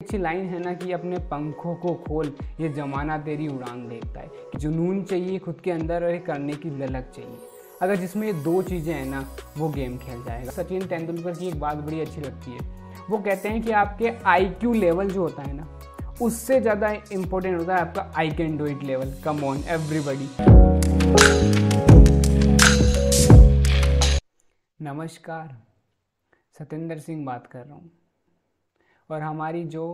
अच्छी लाइन है ना कि अपने पंखों को खोल, ये जमाना तेरी उड़ान देखता है जुनून चाहिए, खुद के अंदर और करने की ललक चाहिए। अगर जिसमें ये दो चीज़ें हैं ना, वो गेम खेल जाएगा। सचिन तेंदुलकर की एक बात बड़ी अच्छी लगती है। वो कहते हैं कि आपके आईक्यू लेवल जो होता है ना, उससे ज़्यादा इंपॉर्टेंट होता है आपका I can do it level come on everybody नमस्कार, सतेंद्र सिंह बात कर रहा हूँ। और हमारी जो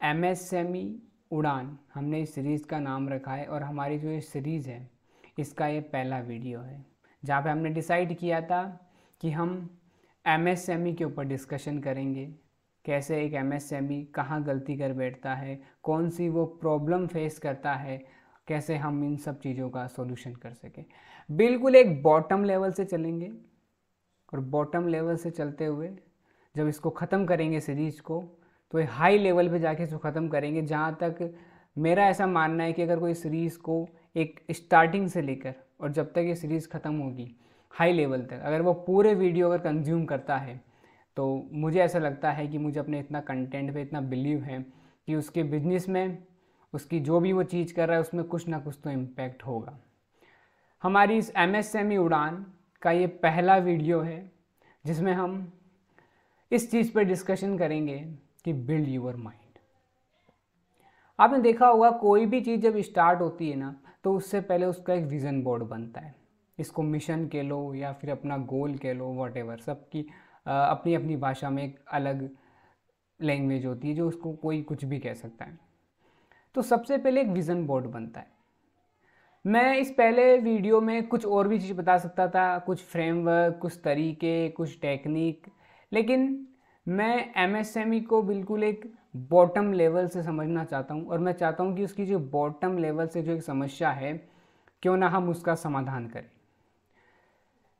एम एस एम ई उड़ान, हमने इस सीरीज़ का नाम रखा है और हमारी जो ये सीरीज़ है, इसका ये पहला वीडियो है। जहाँ पे हमने डिसाइड किया था कि हम एम एस एम ई के ऊपर डिस्कशन करेंगे। कैसे एक एम एस एम ई कहाँ गलती कर बैठता है, कौन सी वो प्रॉब्लम फेस करता है, कैसे हम इन सब चीज़ों का सॉल्यूशन कर सकें। बिल्कुल एक बॉटम लेवल से चलेंगे और बॉटम लेवल से चलते हुए जब इसको ख़त्म करेंगे सीरीज़ को तो हाई लेवल पे जाके इसको ख़त्म करेंगे, जहाँ तक मेरा ऐसा मानना है कि अगर कोई सीरीज़ को एक स्टार्टिंग से लेकर और जब तक ये सीरीज़ ख़त्म होगी हाई लेवल तक, अगर वो पूरे वीडियो अगर कंज्यूम करता है तो मुझे ऐसा लगता है कि मुझे अपने इतना कंटेंट पे इतना बिलीव है कि उसके बिज़नेस में, उसकी जो भी वो चीज़ कर रहा है, उसमें कुछ ना कुछ तो इम्पैक्ट होगा। हमारी इस एम उड़ान का ये पहला वीडियो है, जिसमें हम इस चीज़ पर डिस्कशन करेंगे कि बिल्ड यूर माइंड आपने देखा होगा, कोई भी चीज़ जब स्टार्ट होती है ना तो उससे पहले उसका एक विज़न बोर्ड बनता है। इसको मिशन कह लो या फिर अपना गोल कह लो वॉट एवर सबकी अपनी अपनी भाषा में एक अलग लैंग्वेज होती है, जो उसको कोई कुछ भी कह सकता है। तो सबसे पहले एक विज़न बोर्ड बनता है। मैं इस पहले वीडियो में कुछ और भी चीज़ बता सकता था, कुछ फ्रेमवर्क कुछ तरीके, कुछ टेक्निक लेकिन मैं एम e को बिल्कुल एक बॉटम लेवल से समझना चाहता हूँ और मैं चाहता हूँ कि उसकी जो बॉटम लेवल से जो एक समस्या है, क्यों ना हम उसका समाधान करें।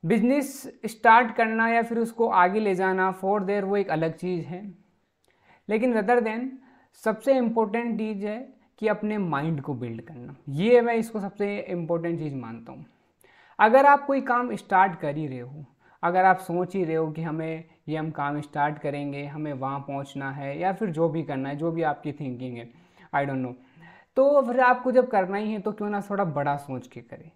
बिज़नेस स्टार्ट करना या फिर उसको आगे ले जाना फॉर देर वो एक अलग चीज़ है। लेकिन रदर देन सबसे इम्पोर्टेंट चीज़ है कि अपने माइंड को बिल्ड करना। ये मैं इसको सबसे इम्पोर्टेंट चीज़ मानता हूँ। अगर आप कोई काम स्टार्ट कर ही रहे हो अगर आप सोच ही रहे हो कि हमें ये हम काम स्टार्ट करेंगे, हमें वहाँ पहुँचना है या फिर जो भी करना है, जो भी आपकी थिंकिंग है आई डोंट नो तो फिर आपको जब करना ही है तो क्यों ना थोड़ा बड़ा सोच के करें।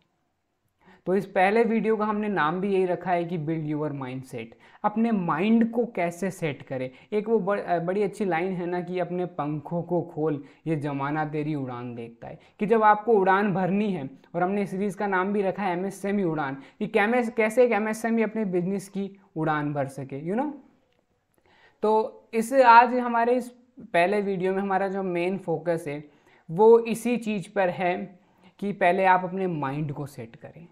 तो इस पहले वीडियो का हमने नाम भी यही रखा है कि बिल्ड यूर माइंड सेट अपने माइंड को कैसे सेट करें? एक वो बड़, बड़ी अच्छी लाइन है ना कि अपने पंखों को खोल ये ज़माना तेरी उड़ान देखता है। कि जब आपको उड़ान भरनी है और हमने सीरीज़ का नाम भी रखा है एम एस उड़ान कि कैसे एक एम एस अपने बिज़नेस की उड़ान भर सके यू you नो know? तो इस आज हमारे इस पहले वीडियो में हमारा जो मेन फोकस है वो इसी चीज़ पर है कि पहले आप अपने माइंड को सेट करें।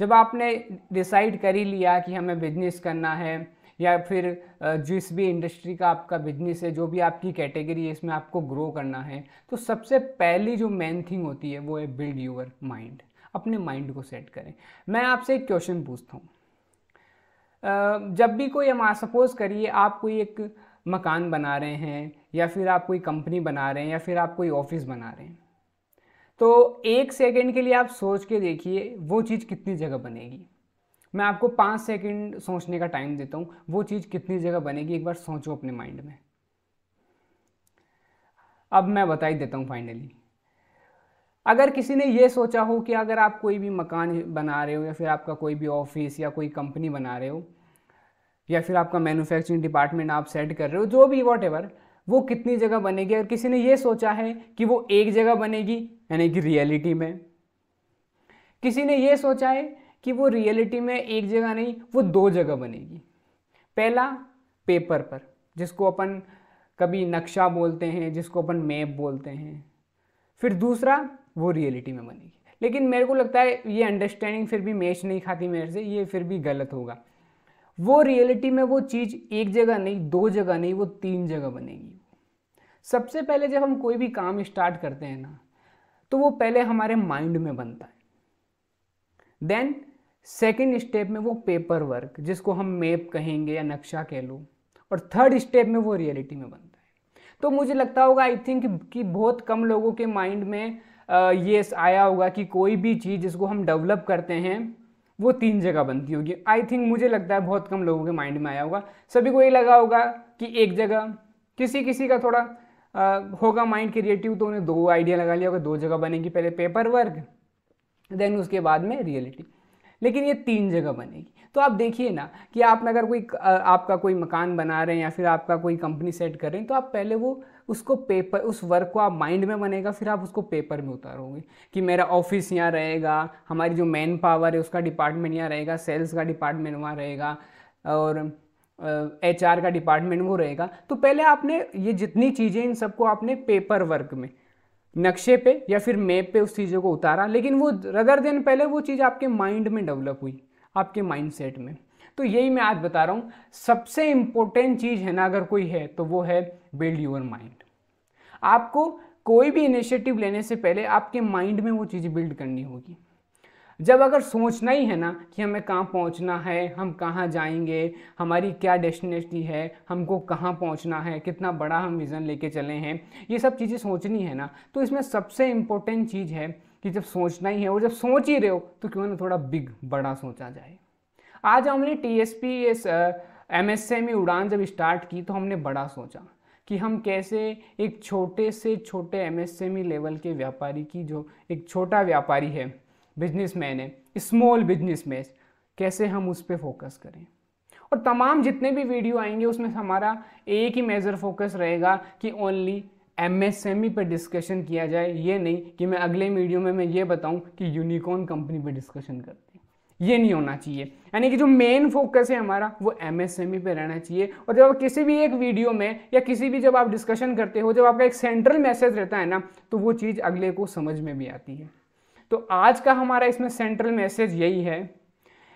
जब आपने डिसाइड कर ही लिया कि हमें बिज़नेस करना है, या फिर जिस भी इंडस्ट्री का आपका बिज़नेस है, जो भी आपकी कैटेगरी है, इसमें आपको ग्रो करना है तो सबसे पहली जो मेन थिंग होती है, वो है बिल्ड यूर माइंड अपने माइंड को सेट करें. मैं आपसे एक क्वेश्चन पूछता हूँ। जब भी कोई हम सपोज़ करिए आप कोई एक मकान बना रहे हैं, या फिर आप कोई कंपनी बना रहे हैं, या फिर आप कोई ऑफ़िस बना रहे हैं तो एक सेकंड के लिए आप सोच के देखिए, वो चीज़ कितनी जगह बनेगी। मैं आपको पाँच सेकंड सोचने का टाइम देता हूँ, वो चीज़ कितनी जगह बनेगी, एक बार सोचो अपने माइंड में। अब मैं बता ही देता हूँ फाइनली। अगर किसी ने ये सोचा हो कि अगर आप कोई भी मकान बना रहे हो या फिर आपका कोई भी ऑफ़िस या कोई कंपनी बना रहे हो या फिर आपका मैन्युफैक्चरिंग डिपार्टमेंट आप सेट कर रहे हो, जो भी वॉट एवर वो कितनी जगह बनेगी? और किसी ने ये सोचा है कि वो एक जगह बनेगी, यानी कि रियलिटी में, किसी ने ये सोचा है कि वो रियलिटी में एक जगह नहीं, वो दो जगह बनेगी। पहला पेपर पर, जिसको अपन कभी नक्शा बोलते हैं, जिसको अपन मैप बोलते हैं। फिर दूसरा, वो रियलिटी में बनेगी। लेकिन मेरे को लगता है ये अंडरस्टैंडिंग फिर भी मैच नहीं खाती मेरे से, ये फिर भी गलत होगा। वो रियलिटी में वो चीज़ एक जगह नहीं, दो जगह नहीं, वो तीन जगह बनेगी। सबसे पहले जब हम कोई भी काम स्टार्ट करते हैं ना तो वो पहले हमारे माइंड में बनता है। देन सेकेंड स्टेप में वो पेपर वर्क जिसको हम मैप कहेंगे या नक्शा कह लो, और थर्ड स्टेप में वो रियलिटी में बनता है। तो मुझे लगता होगा आई थिंक कि बहुत कम लोगों के माइंड में ये आया होगा कि कोई भी चीज़ जिसको हम डेवलप करते हैं, वो तीन जगह बनती होगी। आई थिंक मुझे लगता है बहुत कम लोगों के माइंड में आया होगा। सभी को ये लगा होगा कि एक जगह किसी किसी का थोड़ा होगा माइंड क्रिएटिव तो उन्हें दो आइडिया लगा लिया, होगा दो जगह बनेगी, पहले पेपर वर्क देन उसके बाद में रियलिटी लेकिन ये तीन जगह बनेगी. तो आप देखिए ना कि आप अगर कोई आपका कोई मकान बना रहे हैं या फिर आपका कोई कंपनी सेट कर रहे हैं तो आप पहले वो उसको पेपर उस वर्क को आप माइंड में बनेगा, फिर आप उसको पेपर में उतारोगे कि मेरा ऑफ़िस यहाँ रहेगा, हमारी जो मैन पावर है उसका डिपार्टमेंट यहाँ रहेगा सेल्स का डिपार्टमेंट वहाँ रहेगा, और एच आर का डिपार्टमेंट वो रहेगा। तो पहले आपने ये जितनी चीज़ें, इन सबको आपने पेपर वर्क में, नक्शे पे या फिर मैप पे उस चीज़ों को उतारा। लेकिन वो रदर देन पहले वो चीज़ आपके माइंड में डेवलप हुई, आपके माइंड सेट में। तो यही मैं आज बता रहा हूँ। सबसे इम्पोर्टेंट चीज़ है ना, अगर कोई है तो वो है बिल्ड यूर माइंड आपको कोई भी इनिशिएटिव लेने से पहले आपके माइंड में वो चीज़ बिल्ड करनी होगी। जब अगर सोचना ही है ना कि हमें कहाँ पहुँचना है, हम कहाँ जाएँगे, हमारी क्या डेस्टिनेशन है, हमको कहाँ पहुँचना है, कितना बड़ा हम विज़न लेके चले हैं, ये सब चीज़ें सोचनी है ना तो इसमें सबसे इम्पोर्टेंट चीज़ है कि जब सोचना ही है और जब सोच ही रहे हो तो क्यों ना थोड़ा बिग, बड़ा सोचा जाए। आज हमने T S P S M S M E Udaan जब स्टार्ट की तो हमने बड़ा सोचा कि हम कैसे एक छोटे से छोटे M S M E level के व्यापारी की, जो एक छोटा व्यापारी है बिजनेसमैन है स्मॉल बिजनेसमैन कैसे हम उस पर फोकस करें? और तमाम जितने भी वीडियो आएँगे, उसमें हमारा एक ही मेजर फोकस रहेगा कि ओनली एमएसएमई पर डिस्कशन किया जाए, ये नहीं कि मैं अगले वीडियो में मैं ये बताऊँ कि यूनिकॉर्न कंपनी पर डिस्कशन करते हैं। ये नहीं होना चाहिए। यानी कि जो मेन फोकस है हमारा, वो एमएसएमई पर रहना चाहिए। और जब किसी भी एक वीडियो में या किसी भी जब आप डिस्कशन करते हो, जब आपका एक सेंट्रल मैसेज रहता है ना तो वो चीज़ अगले को समझ में भी आती है। तो आज का हमारा इसमें सेंट्रल मैसेज यही है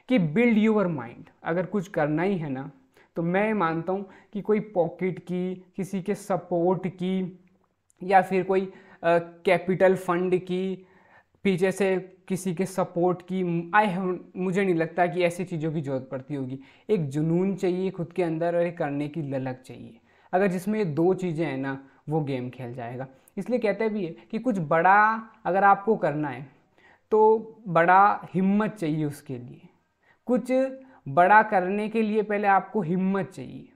कि बिल्ड यूर माइंड अगर कुछ करना ही है ना तो मैं मानता हूँ कि कोई पॉकेट की, किसी के सपोर्ट की, या फिर कोई कैपिटल फंड की, पीछे से किसी के सपोर्ट की आई हैव मुझे नहीं लगता कि ऐसी चीज़ों की ज़रूरत पड़ती होगी। एक जुनून चाहिए खुद के अंदर और एक करने की ललक चाहिए। अगर जिसमें ये दो चीज़ें हैं ना, वो गेम खेल जाएगा। इसलिए कहते भी है कि कुछ बड़ा अगर आपको करना है तो बड़ा हिम्मत चाहिए उसके लिए। कुछ बड़ा करने के लिए पहले आपको हिम्मत चाहिए।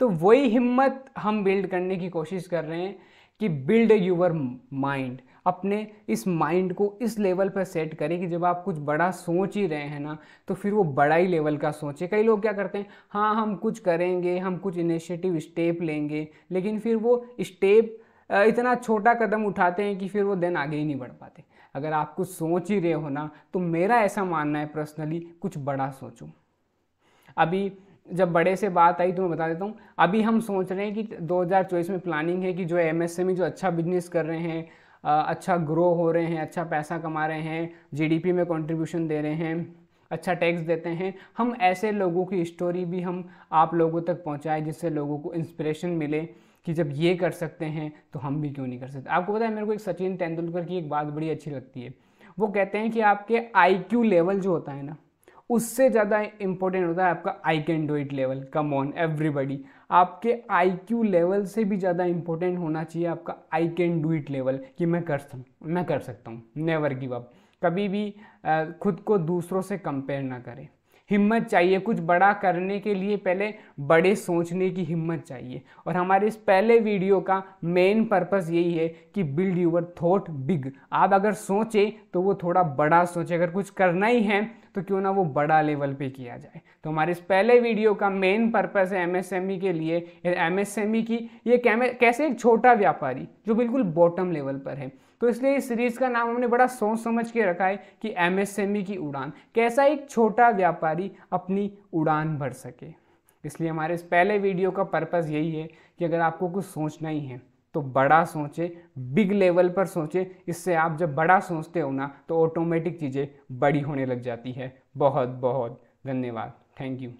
तो वही हिम्मत हम बिल्ड करने की कोशिश कर रहे हैं कि बिल्ड यूर माइंड। अपने इस माइंड को इस लेवल पर सेट करें कि जब आप कुछ बड़ा सोच ही रहे हैं ना तो फिर वो बड़ा ही लेवल का सोचें। कई लोग क्या करते हैं हाँ हम कुछ करेंगे, हम कुछ इनिशिएटिव स्टेप लेंगे, लेकिन फिर वो स्टेप इतना छोटा कदम उठाते हैं कि फिर वो दिन आगे ही नहीं बढ़ पाते। अगर आप कुछ सोच ही रहे हो ना तो मेरा ऐसा मानना है पर्सनली कुछ बड़ा सोचो। अभी जब बड़े से बात आई तो मैं बता देता हूँ, अभी हम सोच रहे हैं कि 2024 में प्लानिंग है कि जो एमएसएमई जो अच्छा बिज़नेस कर रहे हैं अच्छा ग्रो हो रहे हैं अच्छा पैसा कमा रहे हैं जीडीपी में कंट्रीब्यूशन दे रहे हैं अच्छा टैक्स देते हैं, हम ऐसे लोगों की स्टोरी भी हम आप लोगों तक पहुँचाएँ जिससे लोगों को इंस्पिरेशन मिले। कि जब ये कर सकते हैं तो हम भी क्यों नहीं कर सकते? आपको पता है, मेरे को एक सचिन तेंदुलकर की एक बात बड़ी अच्छी लगती है। वो कहते हैं कि आपके आईक्यू लेवल जो होता है ना, उससे ज़्यादा इंपॉर्टेंट होता है आपका I can do it level come on everybody आपके आई क्यू लेवल से भी ज़्यादा इंपॉर्टेंट होना चाहिए आपका I can do it level कि मैं कर सकता मैं कर सकता हूँ. नेवर गिव अप कभी भी खुद को दूसरों से कंपेयर ना करें. हिम्मत चाहिए। कुछ बड़ा करने के लिए पहले बड़े सोचने की हिम्मत चाहिए। और हमारे इस पहले वीडियो का मेन पर्पस यही है कि बिल्ड यूर थॉट बिग आप अगर सोचें तो वो थोड़ा बड़ा सोचे। अगर कुछ करना ही है तो क्यों ना वो बड़ा लेवल पे किया जाए। तो हमारे इस पहले वीडियो का मेन पर्पस है एमएसएमई e के लिए। एमएसएमई e की ये कैसे एक छोटा व्यापारी, जो बिल्कुल बॉटम लेवल पर है तो इसलिए इस सीरीज़ का नाम हमने बड़ा सोच समझ के रखा है कि एमएसएमई e की उड़ान, कैसा एक छोटा व्यापारी अपनी उड़ान भर सके। इसलिए हमारे इस पहले वीडियो का पर्पज़ यही है कि अगर आपको कुछ सोचना ही है तो बड़ा सोचे बिग लेवल पर सोचे। इससे आप जब बड़ा सोचते हो ना तो ऑटोमेटिक चीज़ें बड़ी होने लग जाती है। बहुत बहुत धन्यवाद। Thank you